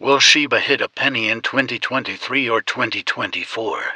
Will Sheba hit a penny in 2023 or 2024?